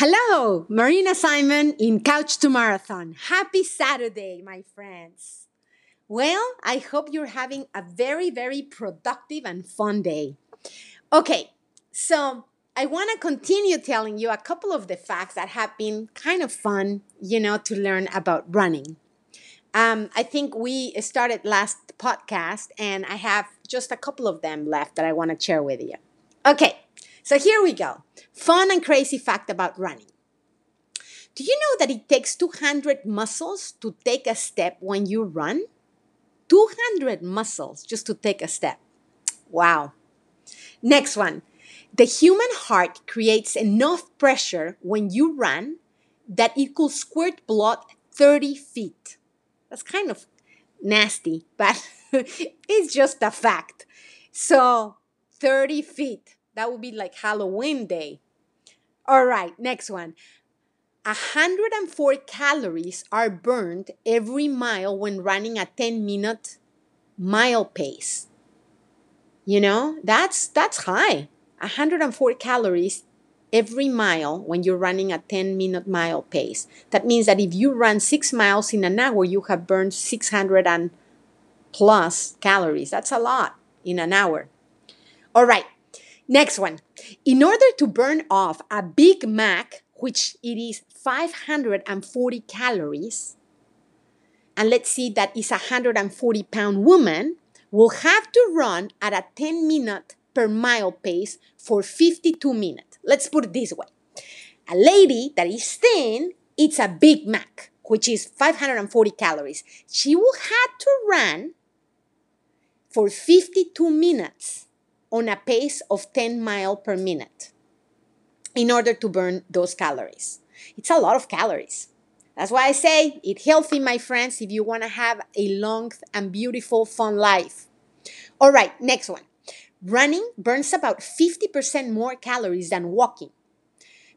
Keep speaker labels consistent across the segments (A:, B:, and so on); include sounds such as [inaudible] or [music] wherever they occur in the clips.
A: Hello, Marina Simon in Couch to Marathon. Happy Saturday, my friends. Well, I hope you're having a very, very productive and fun day. Okay, so I want to continue telling you a couple of the facts that have been kind of fun, you know, to learn about running. Um, I think we started last podcast, and I have just a couple of them left that I want to share with you. Okay, so here we go. Fun and crazy fact about running. Do you know that it takes 200 muscles to take a step when you run? 200 muscles just to take a step. Wow. Next one. The human heart creates enough pressure when you run that it could squirt blood 30 feet. That's kind of nasty, but [laughs] it's just a fact. So, 30 feet. That would be like Halloween day. All right, next one. 104 calories are burned every mile when running a 10 minute mile pace. You know, that's that's high. 104 calories every mile when you're running a 10 minute mile pace. That means that if you run 6 miles in an hour, you have burned 600 and plus calories. That's a lot in an hour. All right. Next one. In order to burn off a Big Mac, which it is 540 calories, and let's see that is a 140 pound woman, will have to run at a 10 minute per mile pace for 52 minutes. Let's put it this way. A lady that is thin eats a Big Mac, which is 540 calories. She will have to run for 52 minutes on a pace of 10 mile per minute in order to burn those calories. It's a lot of calories. That's why I say eat healthy, my friends, if you want to have a long and beautiful, fun life. All right, next one. Running burns about 50% more calories than walking.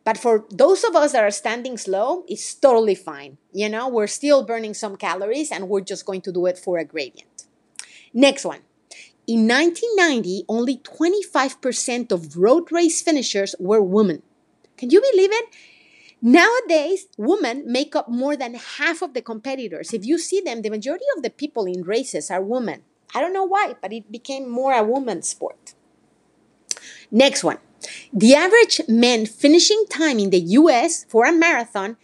A: But for those of us that are standing slow, it's totally fine. You know, we're still burning some calories and we're just going to do it for a gradient. Next one. In 1990, only 25% of road race finishers were women. Can you believe it? Nowadays, women make up more than half of the competitors. If you see them, the majority of the people in races are women. I don't know why, but it became more a woman's sport. Next one. The average men finishing time in the US for a marathon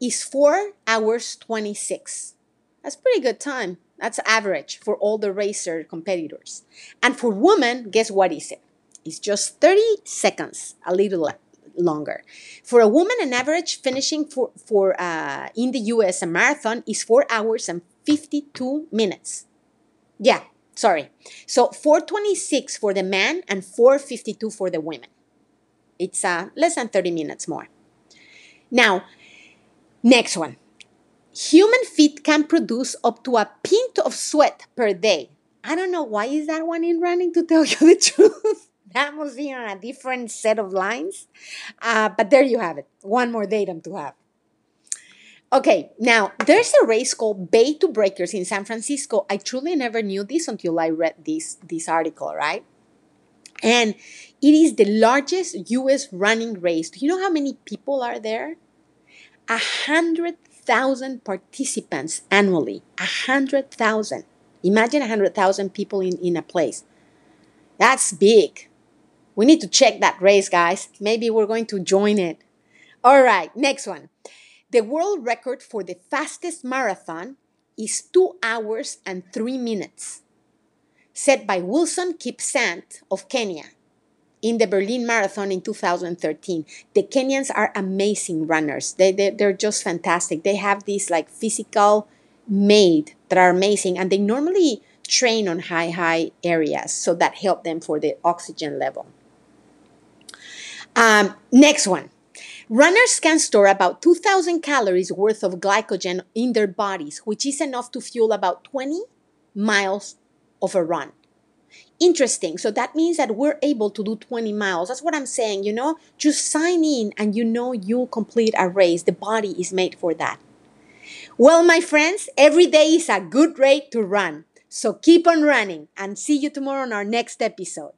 A: is 4 hours 26. That's pretty good time. That's average for all the racer competitors. And for women, guess what is it? It's just 30 seconds, a little longer. For a woman, an average finishing for, for uh, in the US a marathon is 4 hours and 52 minutes. Yeah, sorry. So 426 for the man and 452 for the women. It's uh, less than 30 minutes more. Now, next one. Human feet can produce up to a pint of sweat per day. I don't know why is that one in running to tell [laughs] you the truth. that must be on a different set of lines. Uh, but there you have it. One more datum to have. Okay, now there's a race called Bay to Breakers in San Francisco. I truly never knew this until I read this this article, right? And it is the largest US running race. Do you know how many people are there? A hundred thousand participants annually. A hundred thousand. Imagine a hundred thousand people in, in a place. That's big. We need to check that race, guys. Maybe we're going to join it. All right, next one. The world record for the fastest marathon is two hours and three minutes, set by Wilson Kipsang of Kenya in the Berlin Marathon in 2013. The Kenyans are amazing runners. They, they, they're just fantastic. They have these like physical made that are amazing and they normally train on high, high areas. So that help them for the oxygen level. Um, next one. Runners can store about 2,000 calories worth of glycogen in their bodies, which is enough to fuel about 20 miles of a run. Interesting. So that means that we're able to do 20 miles. That's what I'm saying, you know? Just sign in and you know you'll complete a race. The body is made for that. Well, my friends, every day is a good rate to run. So keep on running and see you tomorrow on our next episode.